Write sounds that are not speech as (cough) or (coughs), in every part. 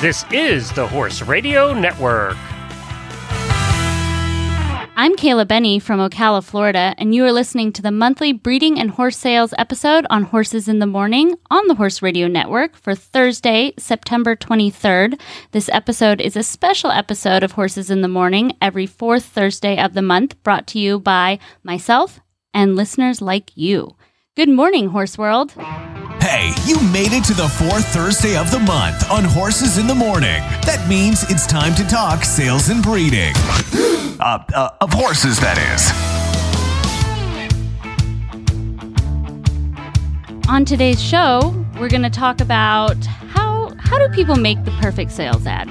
This is the Horse Radio Network. I'm Kayla Benney from Ocala, Florida, and you are listening to the monthly breeding and horse sales episode on Horses in the Morning on the Horse Radio Network for Thursday, September 23rd. This episode is a special episode of Horses in the Morning every fourth Thursday of the month, brought to you by myself and listeners like you. Good morning, Horse World. Hey, you made it to the fourth Thursday of the month on Horses in the Morning. That means it's time to talk sales and breeding. (gasps) Uh, uh, of horses, that is. On today's show, we're going to talk about how how do people make the perfect sales ad.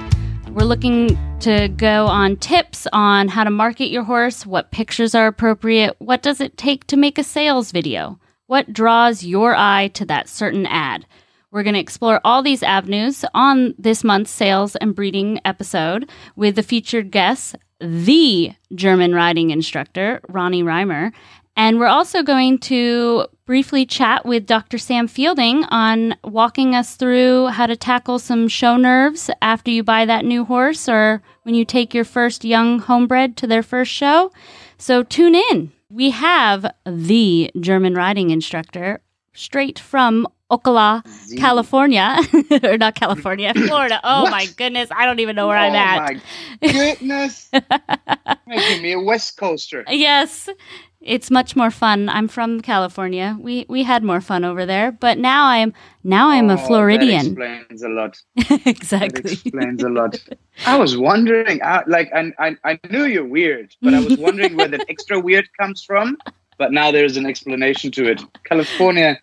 We're looking to go on tips on how to market your horse, what pictures are appropriate, what does it take to make a sales video. What draws your eye to that certain ad? We're going to explore all these avenues on this month's sales and breeding episode with the featured guests, the German riding instructor, Ronny Reimer. And we're also going to briefly chat with Dr. Sam Fielding on walking us through how to tackle some show nerves after you buy that new horse or when you take your first young homebred to their first show. So tune in. We have the German riding instructor straight from Ocala, California, (laughs) or not California, (coughs) Florida. Oh my goodness, I don't even know where oh I'm at. my (laughs) goodness, making me a West Coaster. Yes, it's much more fun. I'm from California. We we had more fun over there, but now I'm now I'm oh, a Floridian. That explains a lot. (laughs) exactly. That explains a lot. I was wondering, I, like, I, I I knew you're weird, but I was wondering where that extra weird comes from. But now there's an explanation to it. California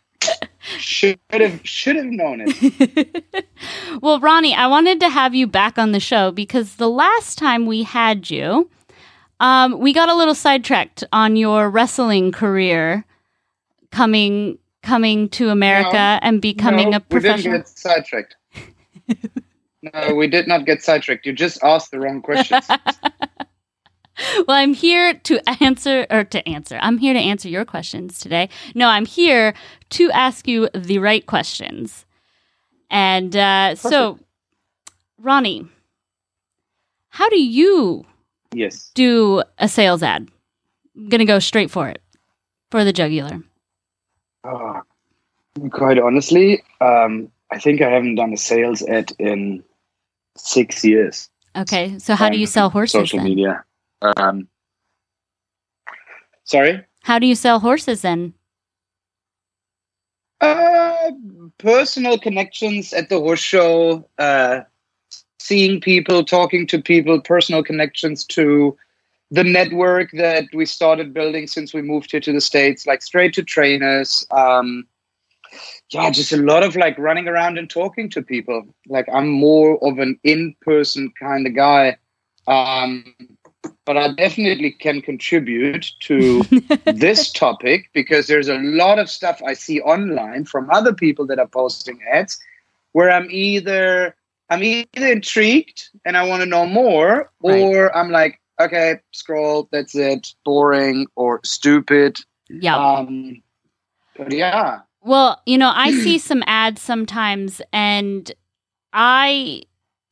should have should have known it. (laughs) well, Ronny, I wanted to have you back on the show because the last time we had you, um, we got a little sidetracked on your wrestling career, coming coming to America No, and becoming no, a professional. We didn't get sidetracked. (laughs) no, we did not get sidetracked. You just asked the wrong questions. (laughs) well, I'm here to answer or to answer. I'm here to answer your questions today. No, I'm here to ask you the right questions. And uh, so, Ronny, how do you yes. do a sales ad? I'm going to go straight for it for the jugular. Oh, quite honestly, um, I think I haven't done a sales ad in six years. Okay, so how do you sell horses? Social then? media. Um, sorry. How do you sell horses then? Uh, personal connections at the horse show, uh, seeing people, talking to people, personal connections to the network that we started building since we moved here to the States, like straight to trainers. Um, yeah, just a lot of like running around and talking to people. Like I'm more of an in-person kind of guy. Um, but I definitely can contribute to (laughs) this topic because there's a lot of stuff I see online from other people that are posting ads where I'm either I'm either intrigued and I want to know more, Right. or I'm like, okay, scroll, that's it, boring or stupid. Yeah. Um, but yeah, Well, you know, I see some ads sometimes, and I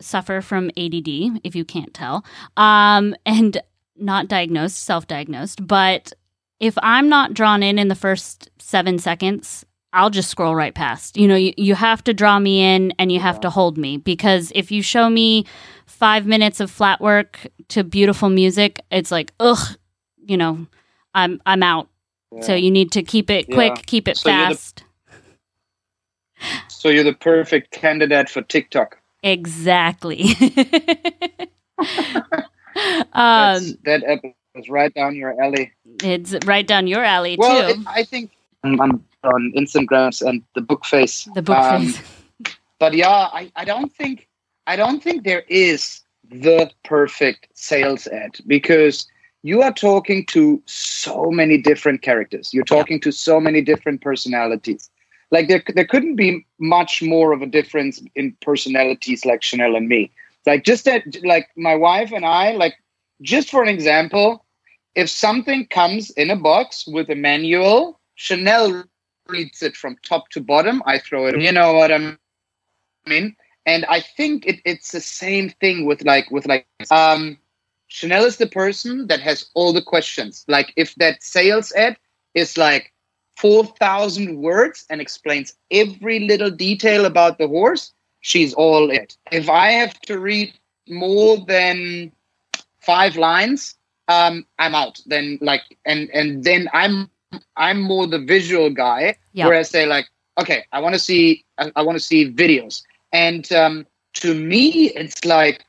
suffer from ADD, if you can't tell, um, and not diagnosed, self diagnosed. But if I'm not drawn in in the first seven seconds, I'll just scroll right past. You know, you, you have to draw me in and you have to hold me because if you show me five minutes of flat work to beautiful music, it's like, ugh, you know, I'm I'm out. So you need to keep it quick, Yeah. keep it So you're the- fast. so you're the perfect candidate for TikTok. Exactly. (laughs) Um, that is right down your alley. it's right down your alley Well, too. it, I think I'm, I'm on Instagrams and the book face. the book um, face. (laughs) but yeah, I, I don't think I don't think there is the perfect sales ad because you are talking to so many different characters. You're talking to so many different personalities. Like there, there couldn't be much more of a difference in personalities like Chanel and me. Like just that, like my wife and I, like just for an example, if something comes in a box with a manual, Chanel reads it from top to bottom. I throw it. You know what I mean? and I think it, it's the same thing with like with like um, Chanel is the person that has all the questions. Like if that sales ad is like four thousand words and explains every little detail about the horse, she's all it. If I have to read more than five lines, um, I'm out. Then like and and then I'm I'm more the visual guy. Where I say like, okay, I want to see I, I want to see videos. And um, to me, it's like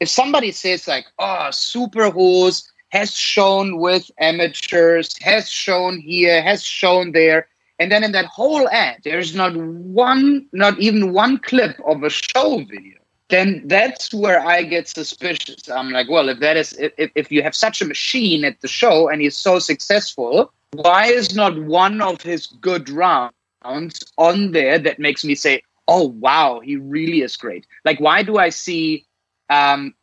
if somebody says like, "Oh, super horse has shown with amateurs, has shown here, has shown there," and then in that whole ad, there's not one, not even one clip of a show video. Then that's where I get suspicious. I'm like, well, if that is, if, if you have such a machine at the show and he's so successful, why is not one of his good rounds on there that makes me say, oh wow, he really is great. Like, why do I see um,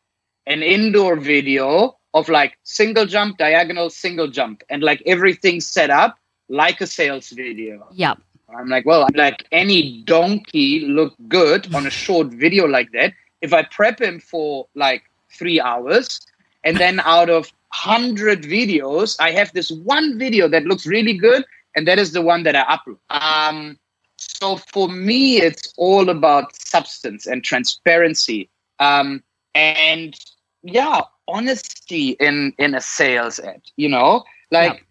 an indoor video of like single jump, diagonal, single jump, and like everything set up like a sales video? Yep. I'm like, well, I'm like any donkey look good on a short video like that. If I prep him for like three hours, and then out of hundred videos, I have this one video that looks really good, and that is the one that I upload. Um, so for me, it's all about substance and transparency, um, and yeah, honesty in in a sales ad. You know, like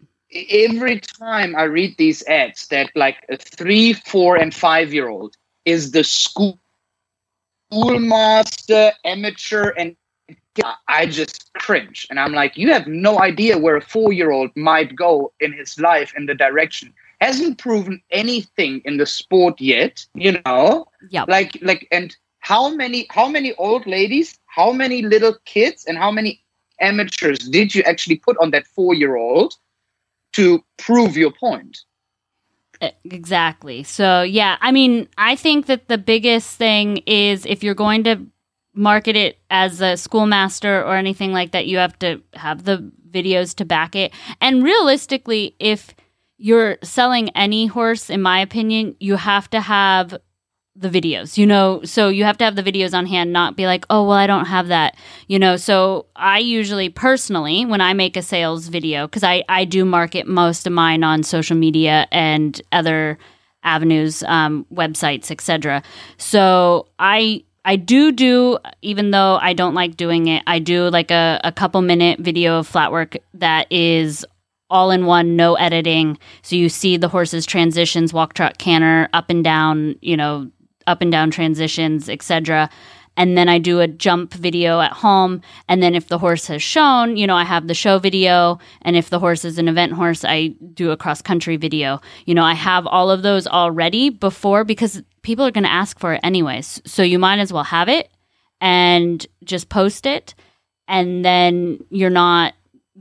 every time I read these ads, that like a three, four, and five year old is the school schoolmaster, amateur, and I just cringe. And I'm like, you have no idea where a four year old might go in his life in the direction hasn't proven anything in the sport yet you know Yeah. like like and how many how many old ladies how many little kids and how many amateurs did you actually put on that four year old to prove your point Exactly. So, yeah, I mean, I think that the biggest thing is if you're going to market it as a schoolmaster or anything like that, you have to have the videos to back it. And realistically, if you're selling any horse, in my opinion, you have to have the videos, you know, so you have to have the videos on hand, not be like, oh, well, I don't have that, you know. So I usually personally, when I make a sales video, because I, I do market most of mine on social media and other avenues, um, websites, etc. So I I do do, even though I don't like doing it, I do like a, a couple minute video of flat work that is all in one, no editing. So you see the horse's transitions, walk, trot, canter, up and down, you know, up and down transitions, etc. And then I do a jump video at home. And then if the horse has shown, you know, I have the show video. And if the horse is an event horse, I do a cross country video. You know, I have all of those already before because people are going to ask for it anyways. So you might as well have it and just post it. And then you're not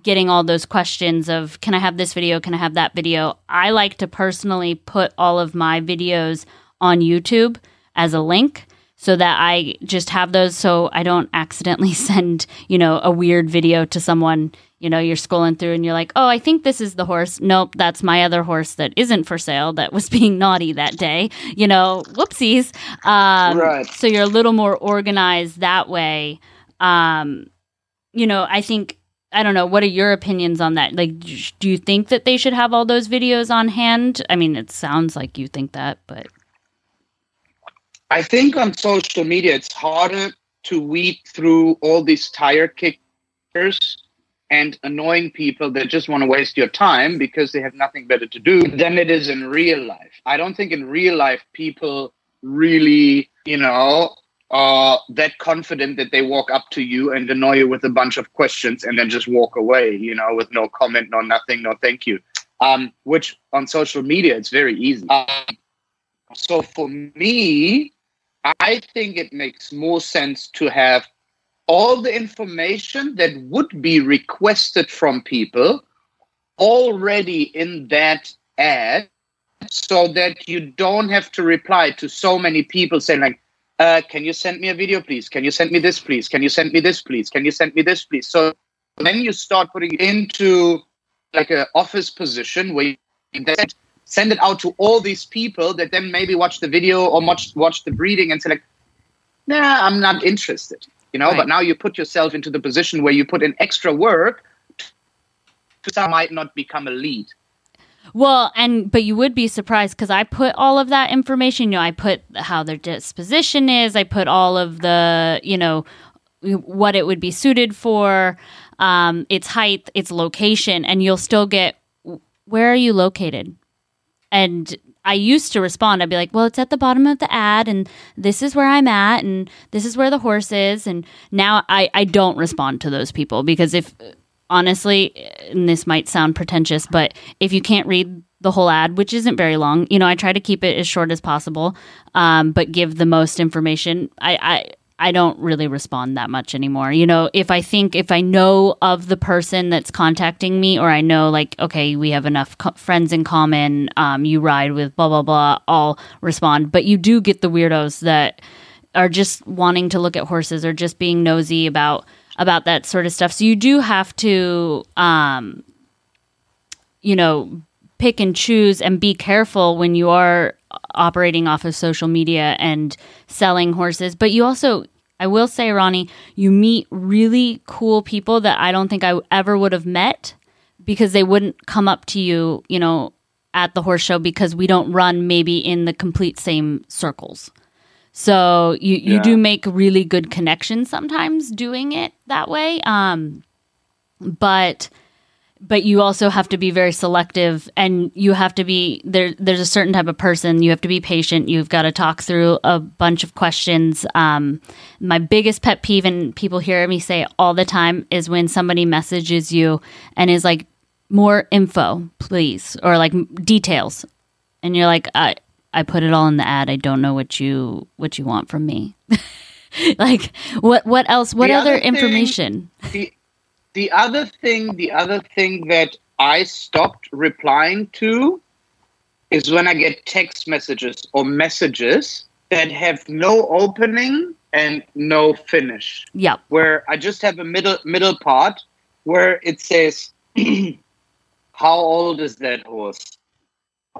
getting all those questions of can I have this video? Can I have that video? I like to personally put all of my videos on YouTube as a link so that I just have those so I don't accidentally (laughs) send, you know, a weird video to someone. You know, you're scrolling through and you're like, oh, I think this is the horse. Nope, that's my other horse that isn't for sale that was (laughs) being naughty that day. You know, whoopsies. Um, Right. So you're a little more organized that way. Um, you know, I think I don't know. What are your opinions on that? Like, do you think that they should have all those videos on hand? I mean, it sounds like you think that, but I think on social media it's harder to weed through all these tire kickers and annoying people that just want to waste your time because they have nothing better to do than it is in real life. I don't think in real life people really, you know, are that confident that they walk up to you and annoy you with a bunch of questions and then just walk away, you know, with no comment, no nothing, no thank you. Um, which on social media it's very easy. Um, so for me, I think it makes more sense to have all the information that would be requested from people already in that ad so that you don't have to reply to so many people saying like uh, can you send me a video please? Can you send me this please? Can you send me this please? Can you send me this please? So then you start putting into like an office position where you send it out to all these people that then maybe watch the video or watch watch the breeding and say like nah, I'm not interested. You know, Right. but now you put yourself into the position where you put in extra work to some might not become a lead. Well, and but you would be surprised because I put all of that information. You know, I put how their disposition is. I put all of the, you know, what it would be suited for, um, its height, its location, and you'll still get where are you located? And I used to respond. I'd be like, "Well, it's at the bottom of the ad, and this is where I'm at, and this is where the horse is." And now I I don't respond to those people because if honestly, and this might sound pretentious, but if you can't read the whole ad, which isn't very long, you know, I try to keep it as short as possible, um, but give the most information. I, I I don't really respond that much anymore. You know, if I think if I know of the person that's contacting me, or I know like, okay, we have enough co- friends in common, um, you ride with blah blah blah, I'll respond. But you do get the weirdos that are just wanting to look at horses or just being nosy about about that sort of stuff. So you do have to um you know pick and choose and be careful when you are operating off of social media and selling horses. But you also I will say Ronny, you meet really cool people that I don't think I ever would have met because they wouldn't come up to you, you know, at the horse show because we don't run maybe in the complete same circles. So you, you Yeah. do make really good connections sometimes doing it that way. Um, but but you also have to be very selective and you have to be there there's a certain type of person. You have to be patient. You've got to talk through a bunch of questions. Um, my biggest pet peeve and people hear me say all the time is when somebody messages you and is like more info please or like details. And you're like i i put it all in the ad. I don't know what you what you want from me. (laughs) Like what what else what The other, other thing- information? the the other thing the other thing that i stopped replying to is when i get text messages or messages that have no opening and no finish. Yep. Where i just have a middle middle part where it says (clears throat) how old is that horse?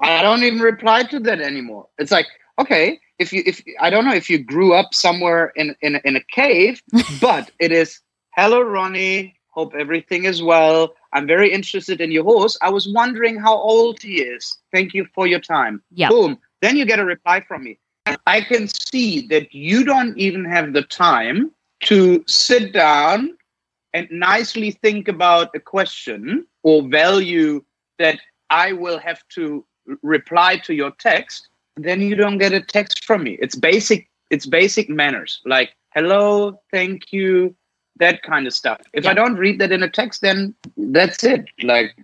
I don't even reply to that anymore. It's like okay if you if i don't know if you grew up somewhere in in, in a cave (laughs) but it is hello ronny hope everything is well. I'm very interested in your horse. I was wondering how old he is. Thank you for your time. Yep. boom. Then you get a reply from me. I can see that you don't even have the time to sit down and nicely think about a question or value that i will have to reply to your text. Then you don't get a text from me. It's basic it's basic manners. Like hello thank you that kind of stuff. If i don't read that in a text then that's it. Like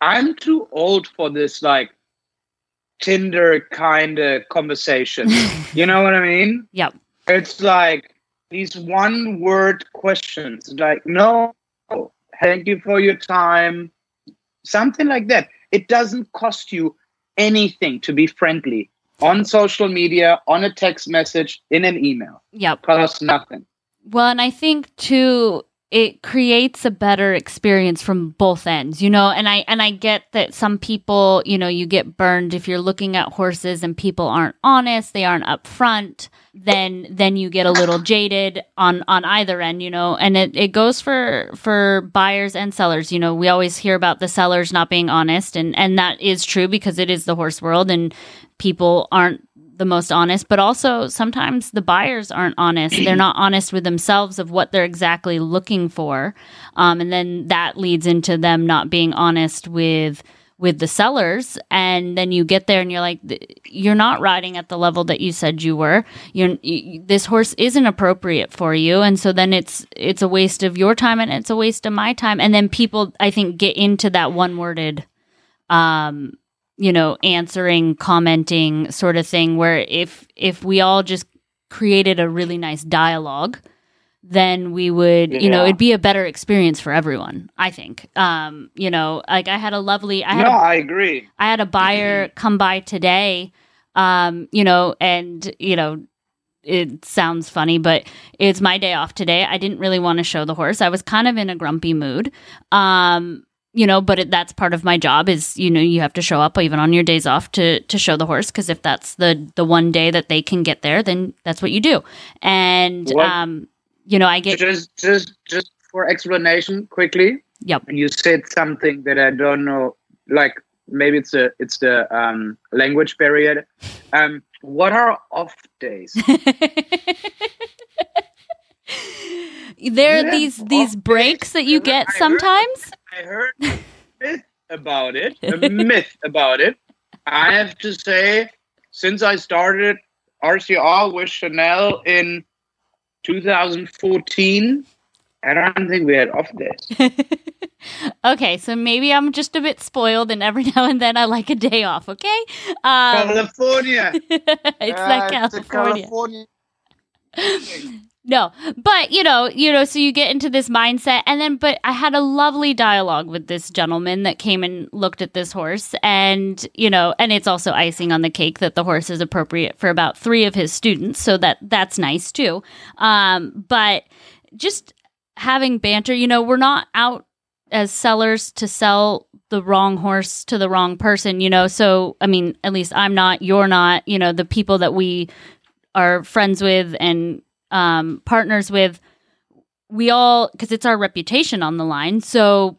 i'm too old for this like tinder kind of conversation. (laughs) You know what i mean? Yeah. it's like these one word questions like no thank you for your time something like that. It doesn't cost you anything to be friendly on social media on a text message in an email. Yeah. costs nothing Well, and I think too it creates a better experience from both ends, you know, and I and I get that some people, you know, you get burned if you're looking at horses and people aren't honest, they aren't upfront, then then you get a little jaded on on either end, you know, and it, it goes for for buyers and sellers. You know, we always hear about the sellers not being honest and and that is true because it is the horse world and people aren't the most honest, but also sometimes the buyers aren't honest. They're not honest with themselves of what they're exactly looking for, um, and then that leads into them not being honest with with the sellers. And then you get there and you're like, you're not riding at the level that you said you were. You're you, this horse isn't appropriate for you, and so then it's it's a waste of your time and it's a waste of my time. And then people, I think, get into that one worded um you know answering commenting sort of thing where if if we all just created a really nice dialogue then we would you know it'd be a better experience for everyone i think um you know like i had a lovely i had no a i agree I had a buyer come by today, um, you know, and you know, it sounds funny, but it's my day off today. I didn't really want to show the horse. I was kind of in a grumpy mood. Um, you know, but it, that's part of my job is, you know, you have to show up even on your days off to to show the horse because if that's the the one day that they can get there, then that's what you do. And What- um, you know, I get just just just for explanation quickly yep. you said something that i don't know like maybe it's a it's the um language barrier um what are off days (laughs) there are Yeah, these these breaks that you get sometimes. I heard a (laughs) myth about it a (laughs) myth about it i have to say since i started rcr with chanel in 2014 i don't think we had off days (laughs) okay, so maybe I'm just a bit spoiled, and every now and then I like a day off. Okay, um, california it's not Uh, it's a California. No, but you know, you know, so you get into this mindset, and then, but I had a lovely dialogue with this gentleman that came and looked at this horse, and you know, and it's also icing on the cake that the horse is appropriate for about three of his students, so that that's nice too. Um, but just having banter, you know, we're not out as sellers to sell the wrong horse to the wrong person, you know. So, I mean, at least I'm not, you're not, you know, the people that we are friends with and um, partners with, we all, because it's our reputation on the line. So,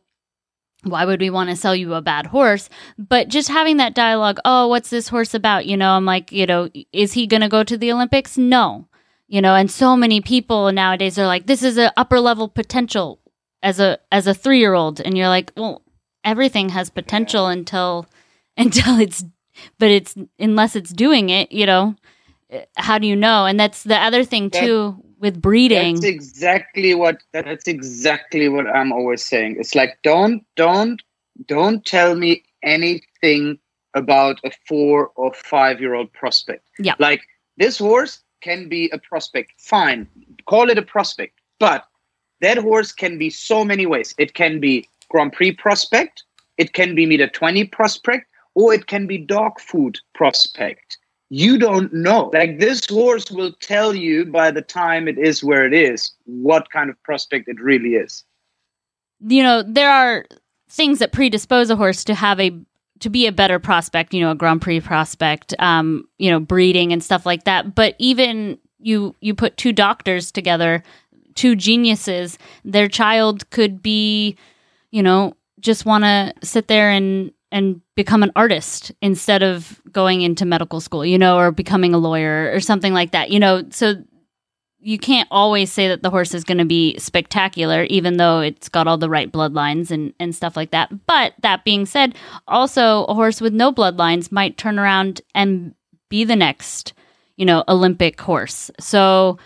why would we want to sell you a bad horse? But just having that dialogue, oh, what's this horse about? You know, I'm like, you know, is he going to go to the Olympics? No. You know, and so many people nowadays are like, this is an upper level potential as a as a three year old, and you're like, well, everything has potential until (laughs) until it's, but it's unless it's doing it, you know. How do you know? And that's the other thing That- too with breeding. That's exactly what that's exactly what I'm always saying. It's like don't don't don't tell me anything about a four or five year old prospect. Yeah. Like this horse can be a prospect. Fine. Call it a prospect. But that horse can be so many ways. It can be Grand Prix prospect, it can be meter 20 prospect, or it can be dog food prospect you don't know. Like this horse will tell you by the time it is where it is what kind of prospect it really is. you know there are things that predispose a horse to have a to be a better prospect you know a grand prix prospect um you know breeding and stuff like that but even you you put two doctors together two geniuses their child could be you know just want to sit there and and become an artist instead of going into medical school you know or becoming a lawyer or something like that you know so you can't always say that the horse is going to be spectacular, even though it's got all the right bloodlines and, and stuff like that. But that being said, also a horse with no bloodlines might turn around and be the next, you know, Olympic horse. So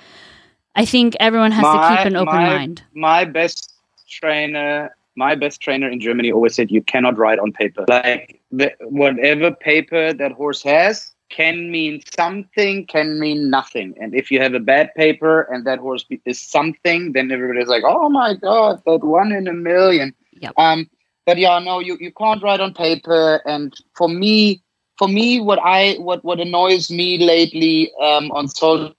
I think everyone has to keep an open my- mind. My best trainer, my best trainer in Germany always said you cannot ride on paper. Like the, whatever paper that horse has can mean something, can mean nothing. And if you have a bad paper and that horse is something, then everybody's like, "Oh my god, that one in a million. Yep. Um, but yeah, no, you, you can't write on paper. And for me, for me, what I what what annoys me lately um, on social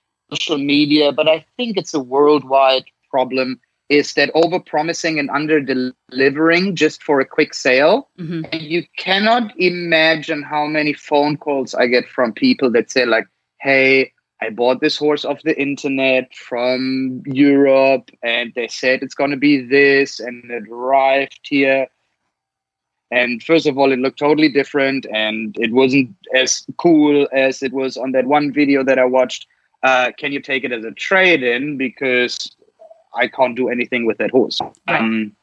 media, but I think it's a worldwide problem, is that over promising and under delivering just for a quick sale. hmm And you cannot imagine how many phone calls I get from people that say like, "Hey, I bought this horse off the internet from Europe, and they said it's going to be this, and it arrived here." And first of all, it looked totally different, and it wasn't as cool as it was on that one video that I watched. Uh, can you take it as a trade-in? Because I can't do anything with that horse. Right. Um,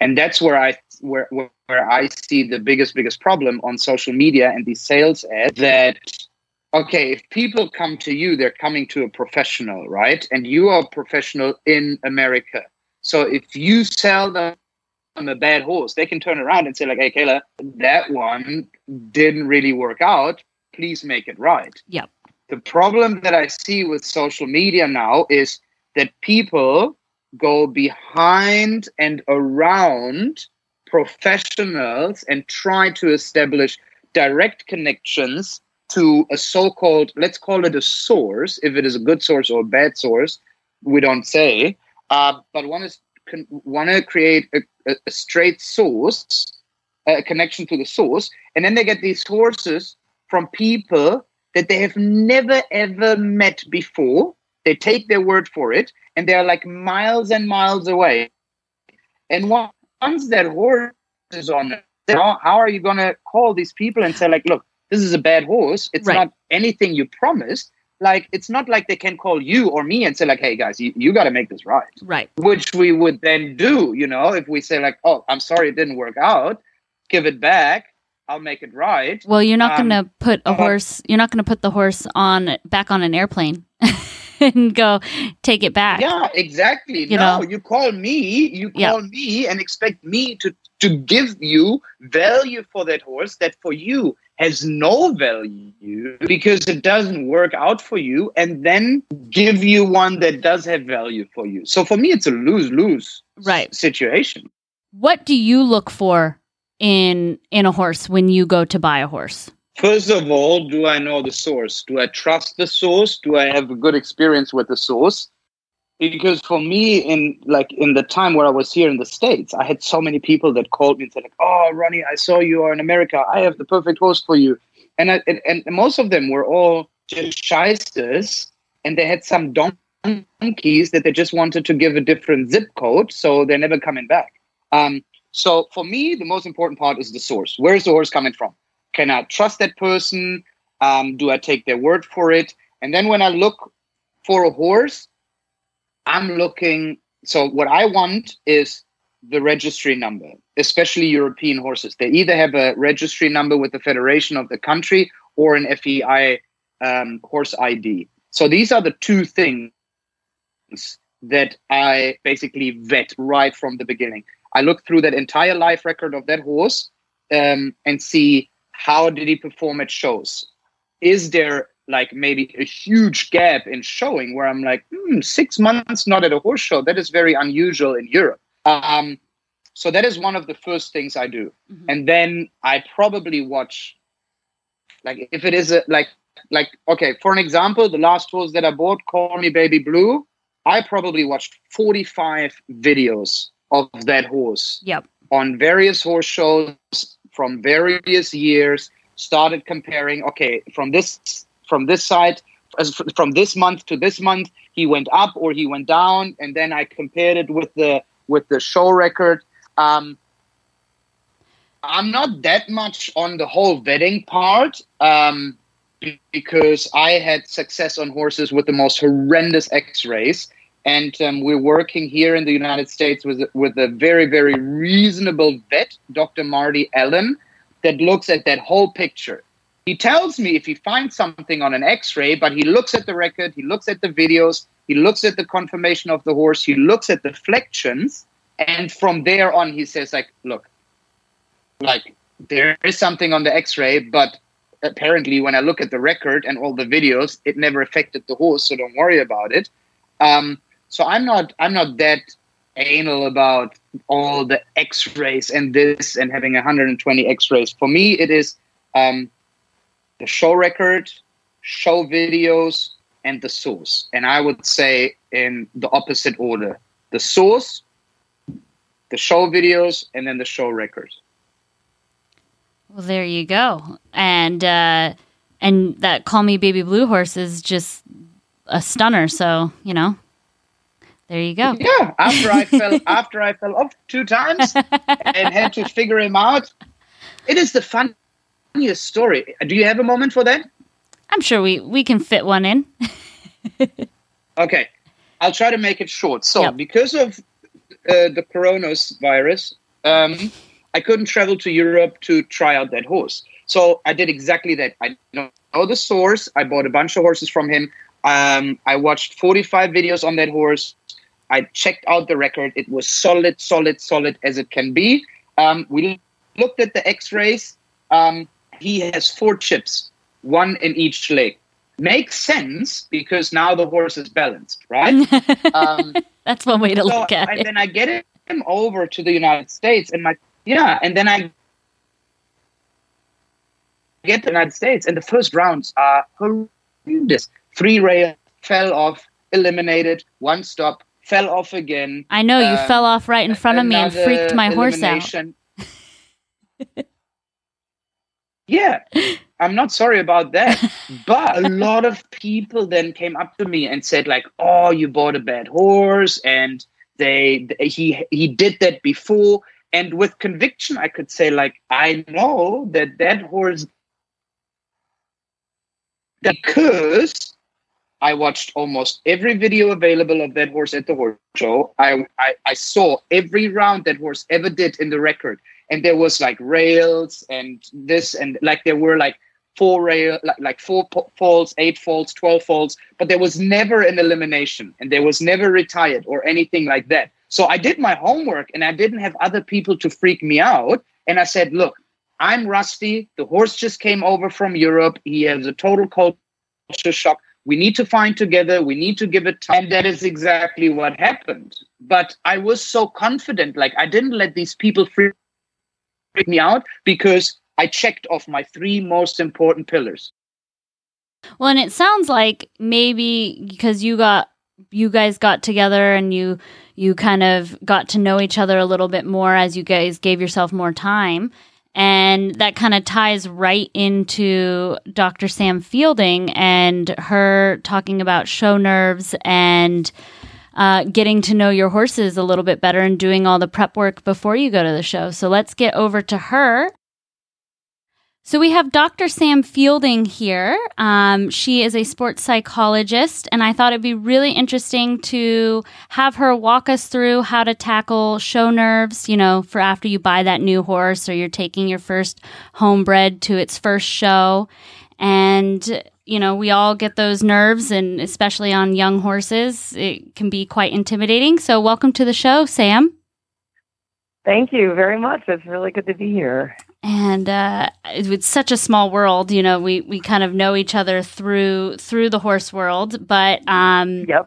and that's where I where, where I see the biggest biggest problem on social media and these sales ads. That okay, if people come to you, they're coming to a professional, right? And you are a professional in America. So if you sell them a bad horse, they can turn around and say like, "Hey, Kayla, that one didn't really work out. Please make it right." yeah The problem that I see with social media now is that people go behind and around professionals and try to establish direct connections to a so-called let's call it a source if it is a good source or a bad source we don't say uh, but one is want to create a, a straight source, a connection to the source, and then they get these sources from people that they have never ever met before. They take their word for it, and they're like miles and miles away. And once that horse is on, how, how are you going to call these people and say, like, look, this is a bad horse. It's Right. not anything you promised. Like, it's not like they can call you or me and say, like, hey, guys, you, you got to make this right Right. which we would then do you know if we say like oh i'm sorry it didn't work out give it back i'll make it right Well, you're not Um, going to put a uh-huh. horse. You're not going to put the horse on back on an airplane (laughs) (laughs) and go take it back. yeah exactly You no know? you call me you Yeah. call me and expect me to to give you value for that horse that for you has no value because it doesn't work out for you and then give you one that does have value for you so for me it's a lose-lose Right. situation What do you look for in in a horse when you go to buy a horse? First of all, do I know the source? Do I trust the source? Do I have a good experience with the source? Because for me, in like in the time where I was here in the States, I had so many people that called me and said, like, oh Ronny, I saw you are in America. I have the perfect horse for you. And I, and, and most of them were all just shysters and they had some donkeys that they just wanted to give a different zip code, so they're never coming back. Um, so for me, the most important part is the source. Where is the horse coming from? Can I trust that person? Um, do I take their word for it? And then when I look for a horse, I'm looking. So what I want is the registry number, especially European horses. They either have a registry number with the federation of the country or an FEI um, horse ID. So these are the two things that I basically vet right from the beginning. I look through that entire life record of that horse um, and see how did he perform at shows. Is there like maybe a huge gap in showing where I'm like, hmm, six months not at a horse show? That is very unusual in Europe. Um, so that is one of the first things I do, Mhm. and then I probably watch, like if it is a like like okay, for an example, the last horse that I bought, Call Me Baby Blue, I probably watched 45 videos of that horse Yep. on various horse shows from various years started comparing okay from this from this side from this month to this month he went up or he went down and then i compared it with the with the show record. Um i'm not that much on the whole vetting part um because i had success on horses with the most horrendous x-rays and um, we're working here in the United States with with a very very reasonable vet, Dr. Marty Allen, that looks at that whole picture. He tells me if he finds something on an X-ray, but he looks at the record, he looks at the videos, he looks at the confirmation of the horse, he looks at the flexions, and from there on he says like, look, like there is something on the X-ray, but apparently when I look at the record and all the videos, it never affected the horse, so don't worry about it. Um, so I'm not I'm not that anal about all the X-rays and this and having 120 X-rays. For me, it is um, the show record, show videos, and the source. And I would say in the opposite order: the source, the show videos, and then the show record. Well, there you go. And uh, and that Call Me Baby Blue horse is just a stunner. So you know, there you go. Yeah, after I fell (laughs) after I fell off two times and had to figure him out. It is the funniest story. Do you have a moment for that? I'm sure we we can fit one in. (laughs) Okay, I'll try to make it short. So, Yep. because of uh, the coronavirus, um, I couldn't travel to Europe to try out that horse. So I did exactly that. I know the source. I bought a bunch of horses from him. Um, I watched 45 videos on that horse. I checked out the record. It was solid, solid, solid as it can be. Um, we looked at the X-rays. Um, he has four chips, one in each leg. Makes sense because now the horse is balanced, right? (laughs) um, That's one way to so look at and it. And then I get him over to the United States, and my yeah, and then I get the United States, and the first rounds are horrendous. Three rail fell off, eliminated, one stop, fell off again. I know you Um, fell off right in front of me and freaked my horse out. yeah, I'm not sorry about that. (laughs) but a lot of people then came up to me and said like, "Oh, you bought a bad horse," and they he he did that before. And with conviction, I could say like, I know that that horse because I watched almost every video available of that horse at the horse show. I, I, I saw every round that horse ever did in the record. And there was like rails and this and like there were like four rail like, like four falls, eight falls, twelve falls, but there was never an elimination and there was never retired or anything like that. So I did my homework and I didn't have other people to freak me out. And I said, look, I'm rusty. The horse just came over from Europe. He has a total culture shock. We need to find together. We need to give it time. And that is exactly what happened. But I was so confident. Like I didn't let these people freak me out because I checked off my three most important pillars. Well, and it sounds like maybe because you got you guys got together and you you kind of got to know each other a little bit more as you guys gave yourself more time. And that kind of ties right into Dr. Sam Fielding and her talking about show nerves and uh, getting to know your horses a little bit better and doing all the prep work before you go to the show. So let's get over to her. So we have Dr. Sam Fielding here. Um, she is a sports psychologist, and I thought it'd be really interesting to have her walk us through how to tackle show nerves, you know, for after you buy that new horse or you're taking your first homebred to its first show. And, you know, we all get those nerves, and especially on young horses, it can be quite intimidating. So, welcome to the show, Sam. Thank you very much. It's really good to be here. And uh, it's such a small world you know we we kind of know each other through through the horse world but um Yep.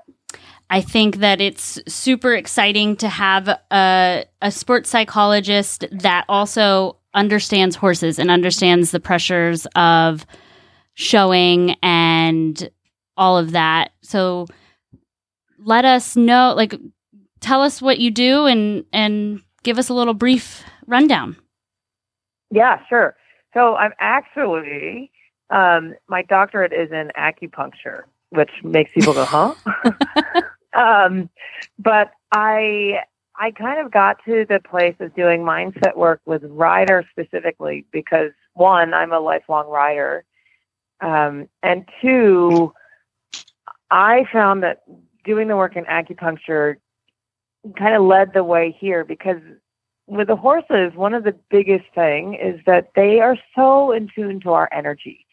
i think that it's super exciting to have a a sports psychologist that also understands horses and understands the pressures of showing and all of that so let us know like tell us what you do and and give us a little brief rundown Yeah, sure. So I'm actually, um, my doctorate is in acupuncture, which makes people go, huh? (laughs) um, but I, I kind of got to the place of doing mindset work with riders specifically because one, I'm a lifelong rider. Um, and two, I found that doing the work in acupuncture kind of led the way here because with the horses, one of the biggest thing is that they are so in tune to our energy.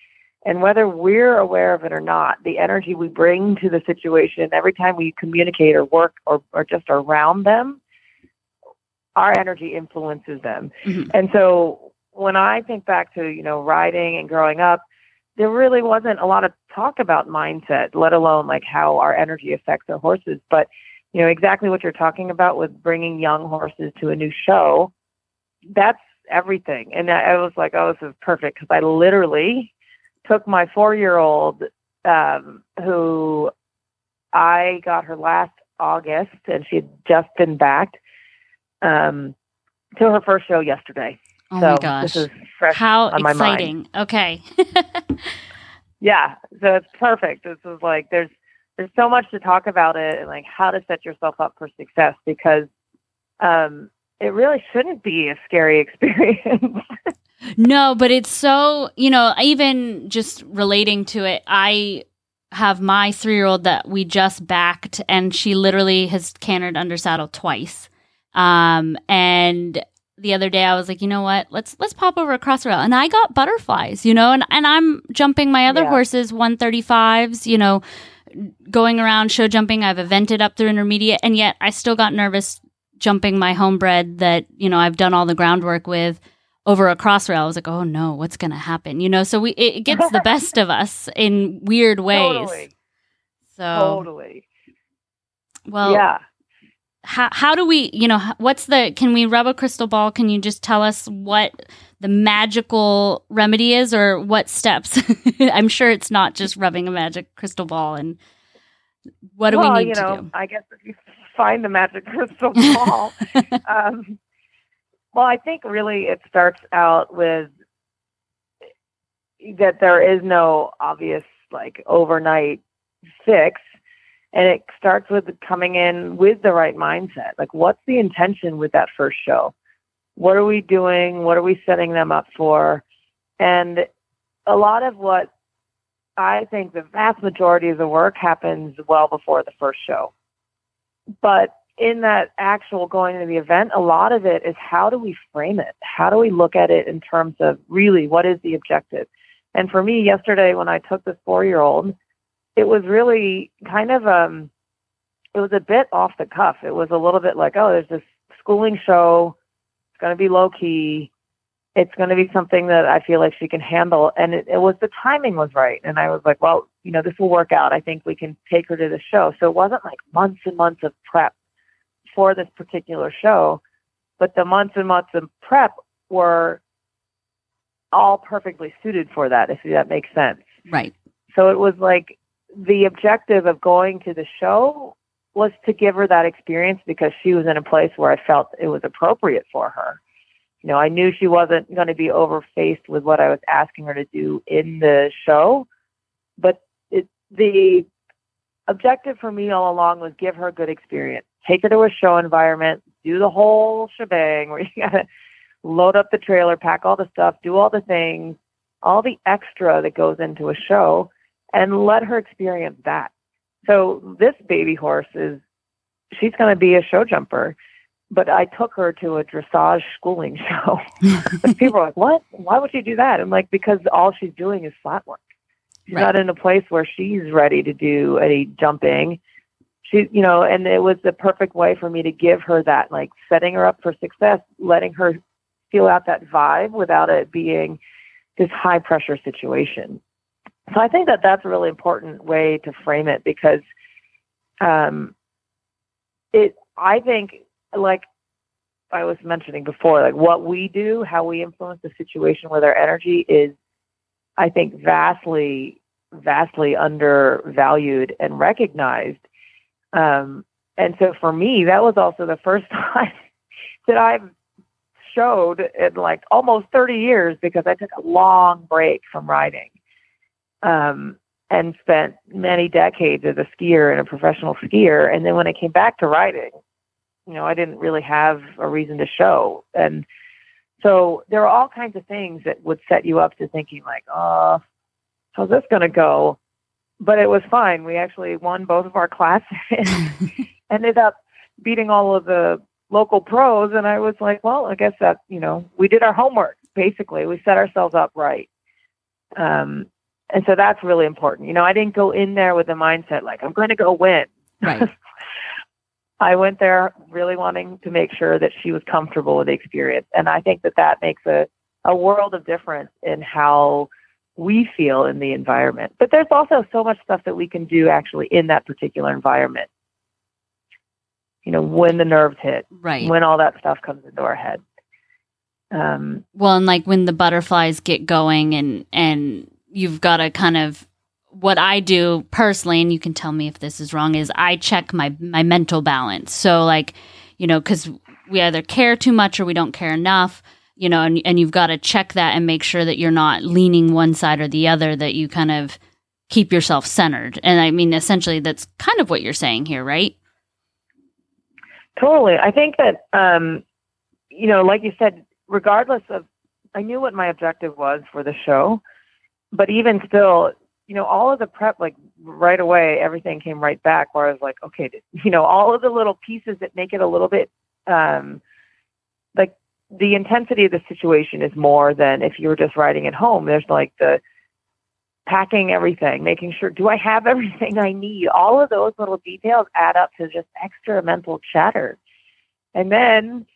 And whether we're aware of it or not, the energy we bring to the situation every time we communicate or work or, or just around them, our energy influences them. Mhm. And so when I think back to, you know, riding and growing up, there really wasn't a lot of talk about mindset, let alone like how our energy affects our horses. But you know exactly what you're talking about with bringing young horses to a new show that's everything and i was like oh this is perfect because i literally took my four year old um, who i got her last august and she had just been backed um, to her first show yesterday oh so my gosh this is fresh How on my mind. exciting. Okay. (laughs) yeah so it's perfect this is like there's there's so much to talk about it and like how to set yourself up for success because um it really shouldn't be a scary (laughs) experience no, but it's so, you know, even just relating to it, I have my three year old that we just backed, and she literally has cantered under saddle twice. Um, and the other day I was like, you know what? Let's let's pop over across the rail. And I got butterflies, you know, and, and I'm jumping my other Yeah. horses 135s, you know, going around show jumping. I've evented up through intermediate, and yet I still got nervous jumping my homebred that, you know, I've done all the groundwork with over a cross rail. I was like, oh no, what's gonna happen? You know, so we it, it gets the best of us in weird ways. (laughs) totally So totally well yeah how how do we you know what's the can we rub a crystal ball? Can you just tell us what the magical remedy is or what steps? (laughs) I'm sure it's not just rubbing a magic crystal ball and what do well we need you know to do? I guess if you find the magic (laughs) crystal ball. (laughs) um, well, I think really it starts out with that there is no obvious like overnight fix and it starts with coming in with the right mindset. Like what's the intention with that first show? What are we doing? What are we setting them up for? And a lot of what i think the vast majority of the work happens well before the first show. But in that actual going to the event a lot of it is how do we frame it? How do we look at it in terms of really what is the objective? And for me, yesterday when I took this four year old, it was really kind of um it was a bit off the cuff. It was a little bit like, oh, there's this schooling show. It's going to be low key. It's going to be something that I feel like she can handle. And it, it was the timing was right. And I was like, well, you know, this will work out. I think we can take her to the show. So it wasn't like months and months of prep for this particular show, but the months and months of prep were all perfectly suited for that, if that makes sense. Right. So it was like the objective of going to the show was to give her that experience because she was in a place where I felt it was appropriate for her. You know, I knew she wasn't going to be overfaced with what I was asking her to do in the show, but it, the objective for me all along was give her a good experience. Take her to a show environment, do the whole shebang where you got to load up the trailer, pack all the stuff, do all the things, all the extra that goes into a show, and let her experience that. So this baby horse is, she's going to be a show jumper. But I took her to a dressage schooling (laughs) show. (laughs) people are like, what? Why would you do that? I'm like, because all she's doing is flat work. She's right. not in a place where she's ready to do any jumping. She, you know, and it was the perfect way for me to give her that, like setting her up for success, letting her feel out that vibe without it being this high pressure situation. So I think that that's a really important way to frame it because um, it, I think, like I was mentioning before, like what we do, how we influence the situation with our energy is, I think, vastly, vastly undervalued and recognized. Um, and so for me, that was also the first (laughs) time that I've showed in like almost 30 years because I took a long break from riding um, and spent many decades as a skier and a professional skier. And then when I came back to riding, you know, I didn't really have a reason to show. And so there are all kinds of things that would set you up to thinking like, oh, how's this going to go? But it was fine. We actually won both of our classes. (laughs) (laughs) ended up beating all of the local pros and I was like, well, I guess that, you know, we did our homework basically. We set ourselves up right. Um and so that's really important. You know, I didn't go in there with the mindset like I'm going to go win. Right. (laughs) I went there really wanting to make sure that she was comfortable with the experience. And I think that that makes a, a world of difference in how we feel in the environment. But there's also so much stuff that we can do actually in that particular environment you know, when the nerves hit, right? When all that stuff comes into our head. Um, well, and like when the butterflies get going, and and you've got to kind of what I do personally, and you can tell me if this is wrong, is I check my my mental balance. So like, you know, because we either care too much or we don't care enough, you know, and and you've got to check that and make sure that you're not leaning one side or the other. That you kind of keep yourself centered. And I mean, essentially, that's kind of what you're saying here, right? Totally. I think that, um, you know, like you said, regardless of, I knew what my objective was for the show, but even still, you know, all of the prep, like right away, everything came right back where I was like, okay, you know, all of the little pieces that make it a little bit, um, like the intensity of the situation is more than if you were just riding at home. There's like the, packing everything, making sure, do I have (laughs) everything I need? All of those little details add up to just extra mental chatter. And then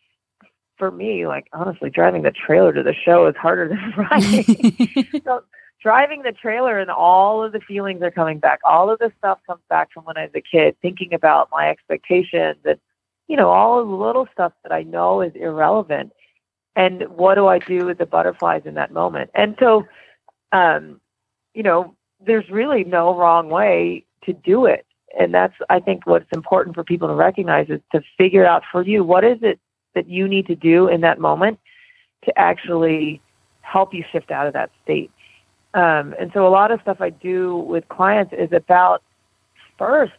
for me, like honestly, driving the trailer to the show is harder than (laughs) riding. (laughs) so driving the trailer and all of the feelings are coming back. All of the stuff comes back from when I was a kid, thinking about my expectations and, you know, all of the little stuff that I know is irrelevant. And what do I do with the butterflies in that moment? And so, um, you know, there's really no wrong way to do it. and that's I think what's important for people to recognize is to figure out for you what is it that you need to do in that moment to actually help you shift out of that state. Um, and so a lot of stuff I do with clients is about first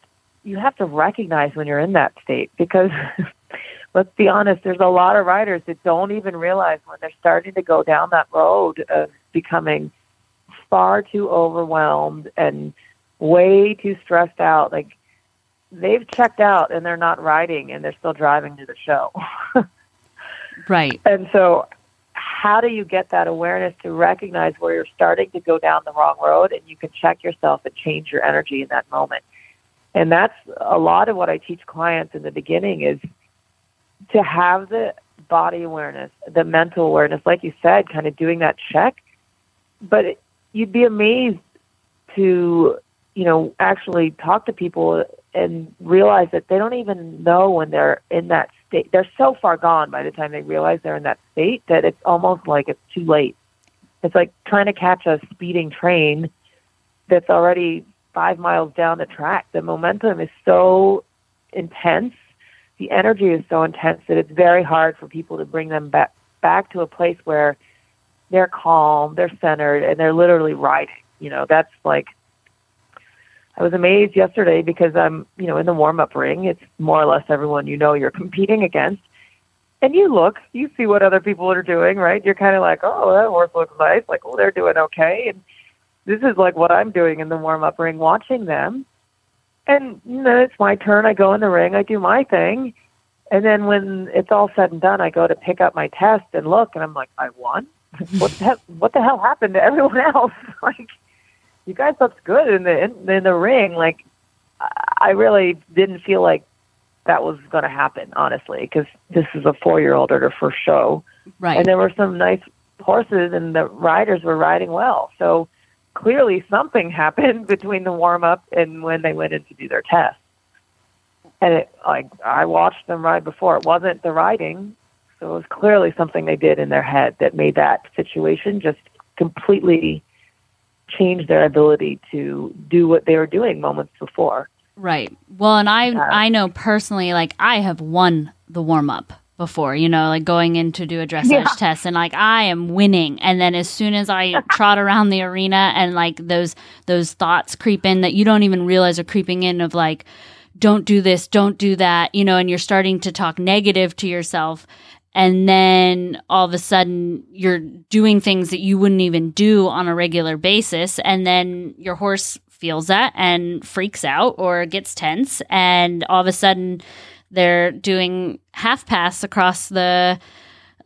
you have to recognize when you're in that state because (laughs) let's be honest, there's a lot of riders that don't even realize when they're starting to go down that road of becoming far too overwhelmed and way too stressed out. Like they've checked out and they're not riding and they're still driving to the show. (laughs) right. And so how do you get that awareness to recognize where you're starting to go down the wrong road and you can check yourself and change your energy in that moment? And that's a lot of what I teach clients in the beginning is to have the body awareness, the mental awareness, like you said, kind of doing that check. But you'd be amazed to, you know, actually talk to people and realize that they don't even know when they're in that state. They're so far gone by the time they realize they're in that state that it's almost like it's too late. It's like trying to catch a speeding train that's already five miles down the track. The momentum is so intense, the energy is so intense that it's very hard for people to bring them back back to a place where they're calm, they're centered, and they're literally riding. You know, that's like I was amazed yesterday because I'm, you know, in the warm up ring. It's more or less everyone you know you're (laughs) competing against. And you look, you see what other people are doing, right? You're kind of like, oh, that horse looks nice. Like, oh, they're doing okay. And this is like what I'm doing in the warm up ring, watching them. And then it's my turn. I go in the ring, I do my thing. And then when it's all said and done, I go to pick up my test and look, and I'm like, I won. (laughs) what the hell, what the hell happened to everyone (laughs) else? like, you guys looked good in the in, in the ring. Like, I really didn't feel like that was going to happen, honestly, because this is a four year old at her first show, right? And there were some nice horses, and the riders were riding well. So clearly something (laughs) happened between the warm up and when they went in to do their test. And it, like I watched them ride before. It wasn't the riding, so it was clearly something they did in their head that made that situation just completely change their ability to do what they were doing moments before. Right. Well, and I I know personally, like I have won the warm up before, you know, like going in to do a dressage yeah. test and like I am winning. And then as soon as I (laughs) trot around the arena and like those those thoughts creep in that you don't even realize are creeping in of like, don't do this, don't do that, you know, and you're starting to talk negative to yourself. And then all of a sudden you're doing things that you wouldn't even do on a regular basis. And then your horse feels that and freaks out or gets tense. And all of a sudden, they're doing half pass across the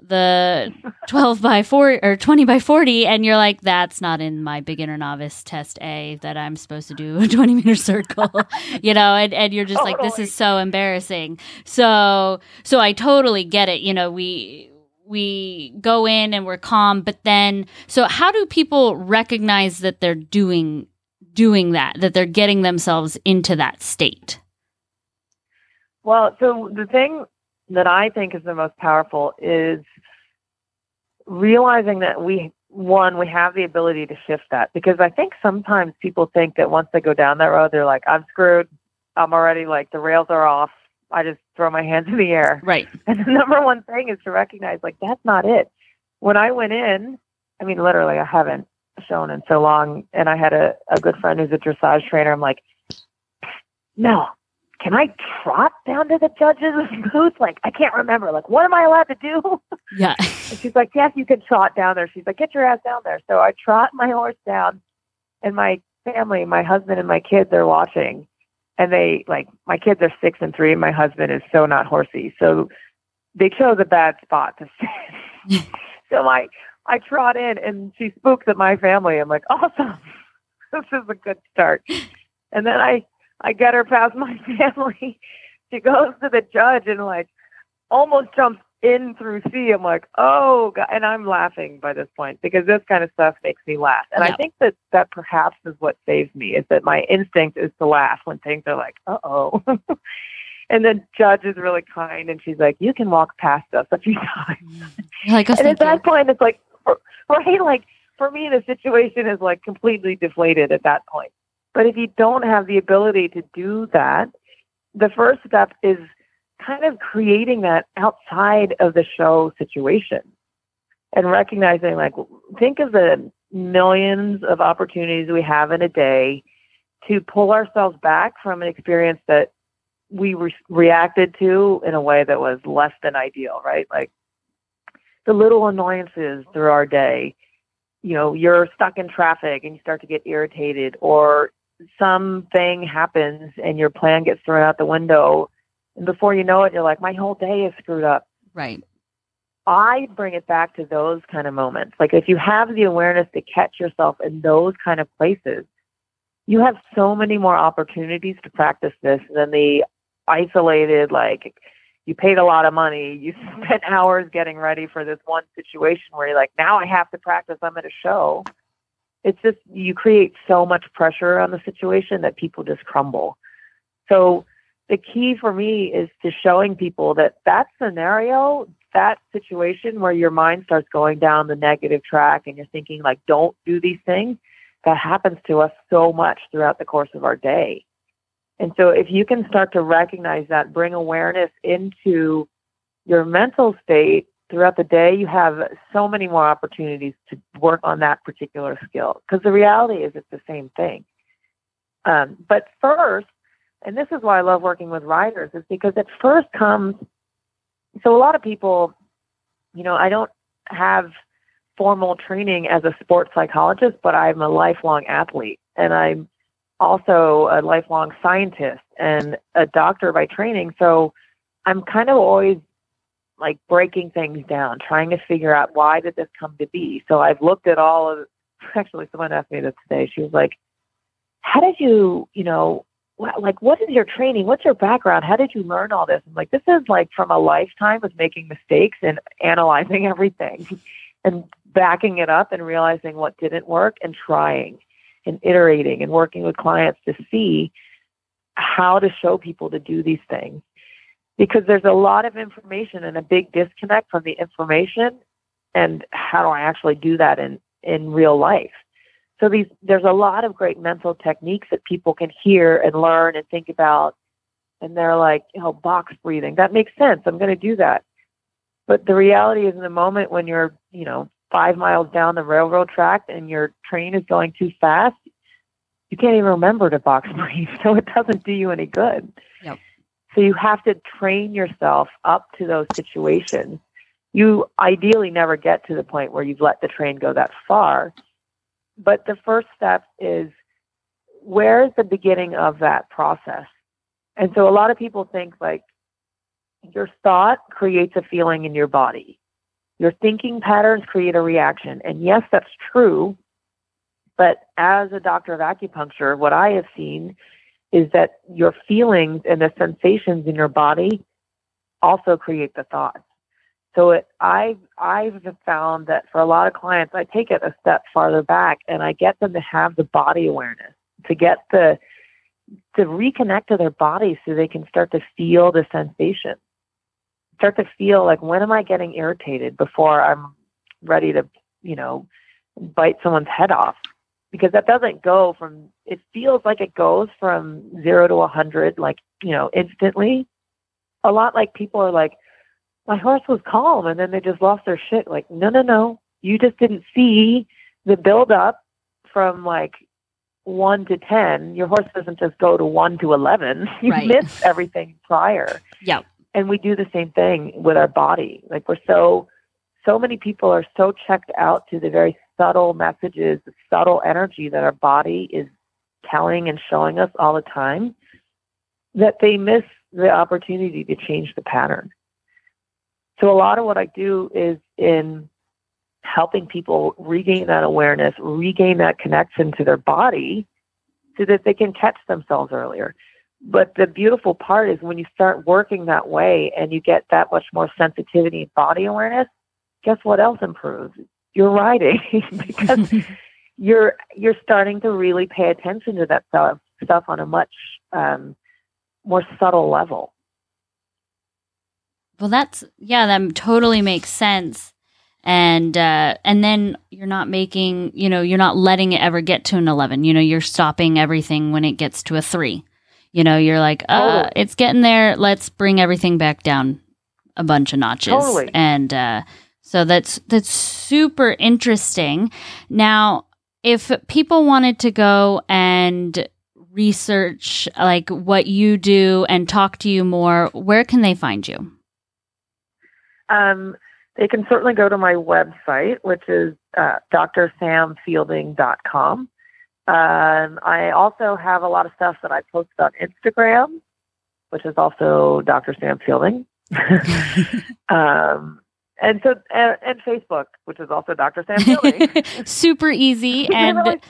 the 12 by 4 or 20 by 40 and you're like that's not in my beginner novice test a that i'm supposed to do a 20 meter circle (laughs) you know and, and you're just totally. like this is so embarrassing so so i totally get it you know we we go in and we're calm but then so how do people recognize that they're doing doing that that they're getting themselves into that state well, so the thing that I think is the most powerful is realizing that we one we have the ability to shift that because I think sometimes people think that once they go down that road they're like I'm screwed. I'm already like the rails are off. I just throw my (laughs) hands in the air. Right. And the number one thing is to recognize like that's not it. When I went in, I mean literally I haven't shown in so long and I had a, a good friend who's a dressage trainer. I'm like, no, can I trot down to the judge's (laughs) booth? Like, I can't remember. Like, what am I allowed to do? (laughs) Yeah. and she's like, yes, you can trot down there. She's like, get your ass down there. So I trot my horse down, and my family, my husband and my kids are watching. And they, like, my kids are six and three, and my husband is so not horsey. So they chose a bad spot to (laughs) sit. so my, I trot in, and she spooks at my family. I'm like, awesome. this is a good start. And then I, I get her past my (laughs) family. she goes to the judge and like almost jumps in through C. I'm like, oh, God. and I'm laughing by this point because this kind of stuff makes me laugh. And I think that that perhaps is what saves me is that my instinct is to laugh when things are like, uh oh. (laughs) and the judge is really kind and she's like, you can walk past us a few (laughs) times. Like, and at that point, it's like, right, like for me, the situation is like completely deflated at that point But if you don't have the ability to do that, the first step is kind of creating that outside of the show situation and recognizing like think of the millions of opportunities we have in a day to pull ourselves back from an experience that we re- reacted to in a way that was less than ideal, right? Like the little annoyances through our day. You know, you're stuck in traffic and you start to get irritated, or something happens and your plan gets thrown out the window. And before you know it, you're like, my whole day is screwed up. Right. I bring it back to those kind of moments. Like if you have the awareness to catch yourself in those kind of places, you have so many more opportunities to practice this than the isolated, like you paid a lot of money, you (laughs) spent hours getting ready for this one situation where you're like, now I have to practice, I'm at a show. It's just, you create so much pressure on the situation that people just crumble. So the key for me is to showing people that that scenario, that situation where your mind starts going down the negative track and you're thinking like, don't do these things, that happens to us so much throughout the course of our day. And so if you can start to recognize that, bring awareness into your mental state throughout the day, you have so many more opportunities to work on that particular skill. Because the reality is it's the same thing. Um, but first, and this is why I love working with riders, is because it first comes. So a lot of people, you know, I don't have formal training as a sports psychologist, but I'm a lifelong athlete and I'm also a lifelong scientist and a doctor by training. So I'm kind of always like breaking things down, trying to figure out why did this come to be. So I've looked at all of (laughs) actually someone asked me this today. She was like, How did you, you know, like what is your training? What's your background? How did you learn all this? I'm like, this is like from a lifetime of making mistakes and analyzing (laughs) everything and backing it up and realizing what didn't work and trying and iterating and working with clients to see how to show people to do these things. Because there's a lot of information and a big disconnect from the information and how do I actually do that in, in real life. So these there's a lot of great mental techniques that people can hear and learn and think about and they're like, you know, box breathing. That makes sense. I'm going to do that. But the reality is in the moment when you're, you know, five miles down the railroad track and your train is going too fast, you can't even remember to box (laughs) breathe. So it doesn't do you any good. Yep. So you have to train yourself up to those situations. You ideally never get to the point where you've let the train go that far. But the first step is where's the beginning of that process? And so a lot of people think like your thought creates a feeling in your body. Your thinking patterns create a reaction. And yes, that's true. But as a doctor of acupuncture, what I have seen is that your feelings and the sensations in your body also create the thoughts. So it, I've I've found that for a lot of clients, I take it a step farther back and I get them to have the body awareness, to get the to reconnect to their body so they can start to feel the sensation start to feel like when am I getting irritated before I'm ready to, you know, bite someone's head off? Because that doesn't go from, it feels like it goes from zero to a 100, like, you know, instantly. A lot like people are like, my horse was calm and then they just lost their shit. Like, no, no, no. You just didn't see the build up from like one to 10. Your horse doesn't just go to one to 11. (laughs) You Right. missed everything prior Yep. and we do the same thing with our body like we're so so many people are so checked out to the very subtle messages the subtle energy that our body is telling and showing us all the time that they miss the opportunity to change the pattern so a lot of what i do is in helping people regain that awareness regain that connection to their body so that they can catch themselves earlier but the beautiful part is when you start working that way and you get that much more sensitivity and body awareness, guess what else improves? Your riding (laughs) because (laughs) you're you're starting to really pay attention to that stuff stuff on a much um, more subtle level. Well, that's yeah, that totally makes sense. and uh, and then you're not making you know you're not letting it ever get to an 11 you know you're stopping everything when it gets to a 3 you know you're like uh Totally. it's getting there let's bring everything back down a bunch of notches Totally. and uh, so that's that's super interesting now if people wanted to go and research like what you do and talk to you more where can they find you Um, they can certainly go to my website, which is uh, drsamfielding.com. Um, I also have a lot of stuff that I post on Instagram, which is also Dr. Sam Fielding. (laughs) um, and so, and, and Facebook, which is also Dr. Sam Fielding. (laughs) super easy (laughs) and really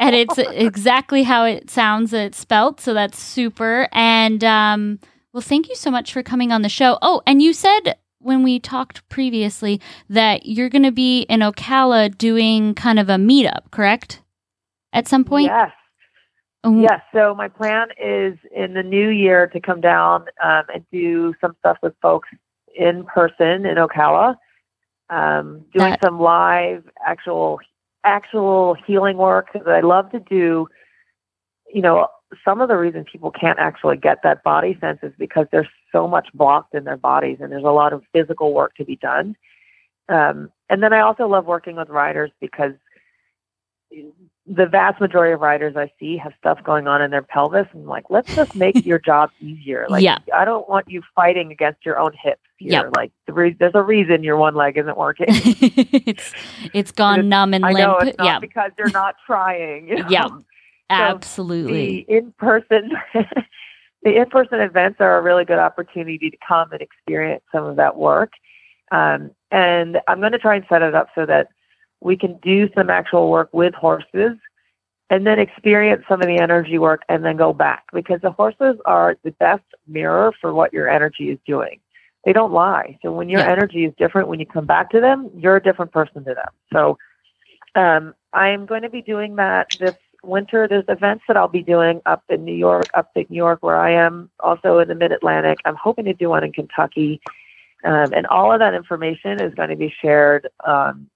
and it's exactly how it sounds it's spelt so that's super and um well thank you so much for coming on the show oh and you said when we talked previously that you're going to be in ocala doing kind of a meetup correct at some point Yes. Um, Yes. So my plan is in the new year to come down um, and do some stuff with folks in person in Ocala, um, doing That- some live actual actual healing work that I love to do. You know, some of the reason people can't actually get that body sense is because there's so much blocked in their bodies, and there's a lot of physical work to be done. Um, and then I also love working with riders because the vast majority of riders I see have stuff going on in their pelvis, and like, let's just make (laughs) your job easier. Like, Yeah. I don't want you fighting against your own hips here. Yep. Like, the re- there's a reason your one leg isn't working. (laughs) it's it's (laughs) gone It's- numb and I limp know it's not yeah because you're not trying. you know? Yeah. absolutely The in-person, the in-person events are a really good opportunity to come and experience some of that work. Um, and I'm going to try and set it up so that we can do some actual work with horses and then experience some of the energy work and then go back because the horses are the best mirror for what your energy is doing. They don't lie. So when your Yeah. energy is different, when you come back to them, you're a different person to them. So um, I'm going to be doing that this winter. There's events that I'll be doing up in New York, upstate New York, where I am, also in the Mid Atlantic. I'm hoping to do one in Kentucky. Um, and all of that information is going to be shared um,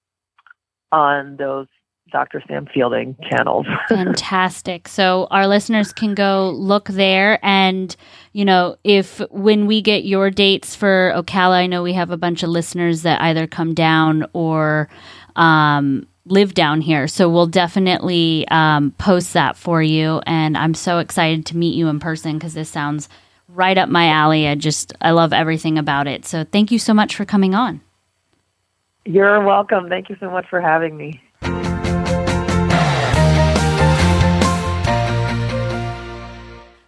on those Dr. Sam Fielding channels. (laughs) Fantastic. So our listeners can go look there and you know, if when we get your dates for Ocala, I know we have a bunch of listeners that either come down or um live down here. So we'll definitely um, post that for you. And I'm so excited to meet you in person because this sounds right up my alley. I just, I love everything about it. So thank you so much for coming on. You're welcome. Thank you so much for having me.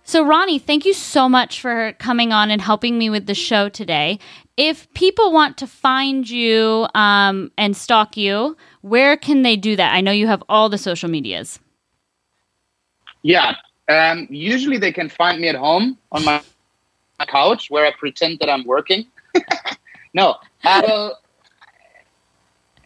So, Ronny, thank you so much for coming on and helping me with the show today. If people want to find you um, and stalk you, where can they do that? I know you have all the social medias. Yeah. Um, usually they can find me at home on my, my couch where I pretend that I'm working. (laughs) no, I will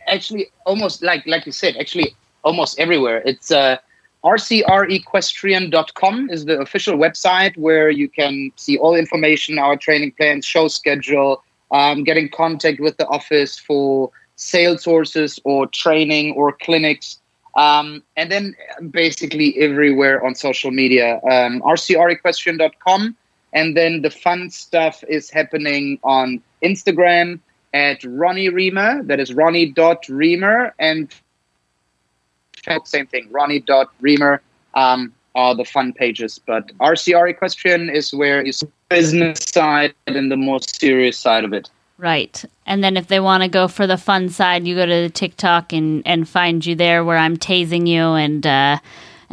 actually almost like like you said, actually almost everywhere. It's uh, rcrequestrian.com is the official website where you can see all information, our training plans, show schedule, um, get in contact with the office for sales sources or training or clinics. Um, and then basically everywhere on social media, um, rcrequestrian.com. And then the fun stuff is happening on Instagram at Ronny Riemer. That is Ronny.Riemer. And same thing, Ronny.Riemer um, are the fun pages. But RCR Equestrian is where is business side and the more serious side of it. Right. And then if they want to go for the fun side, you go to the TikTok and, and find you there where I'm tasing you and uh,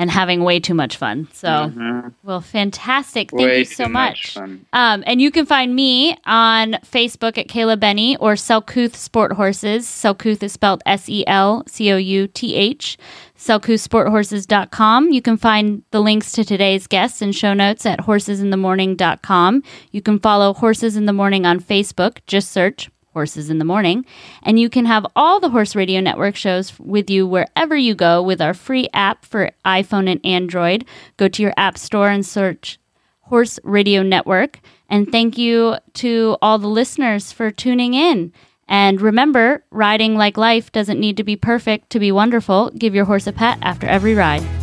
and having way too much fun. So, well, fantastic. Thank Way you so much. fun. Um, and you can find me on Facebook at Kayla Benney or Selcouth Sport Horses. Selcouth is spelled S E L C O U T H. SelcouthSportHorses.com. You can find the links to today's guests and show notes at horsesinthemorning.com. You can follow Horses in the Morning on Facebook. Just search Horses in the Morning. And you can have all the Horse Radio Network shows with you wherever you go with our free app for iPhone and Android. Go to your app store and search Horse Radio Network. And thank you to all the listeners for tuning in. And remember, riding like life doesn't need to be perfect to be wonderful. Give your horse a pat after every ride.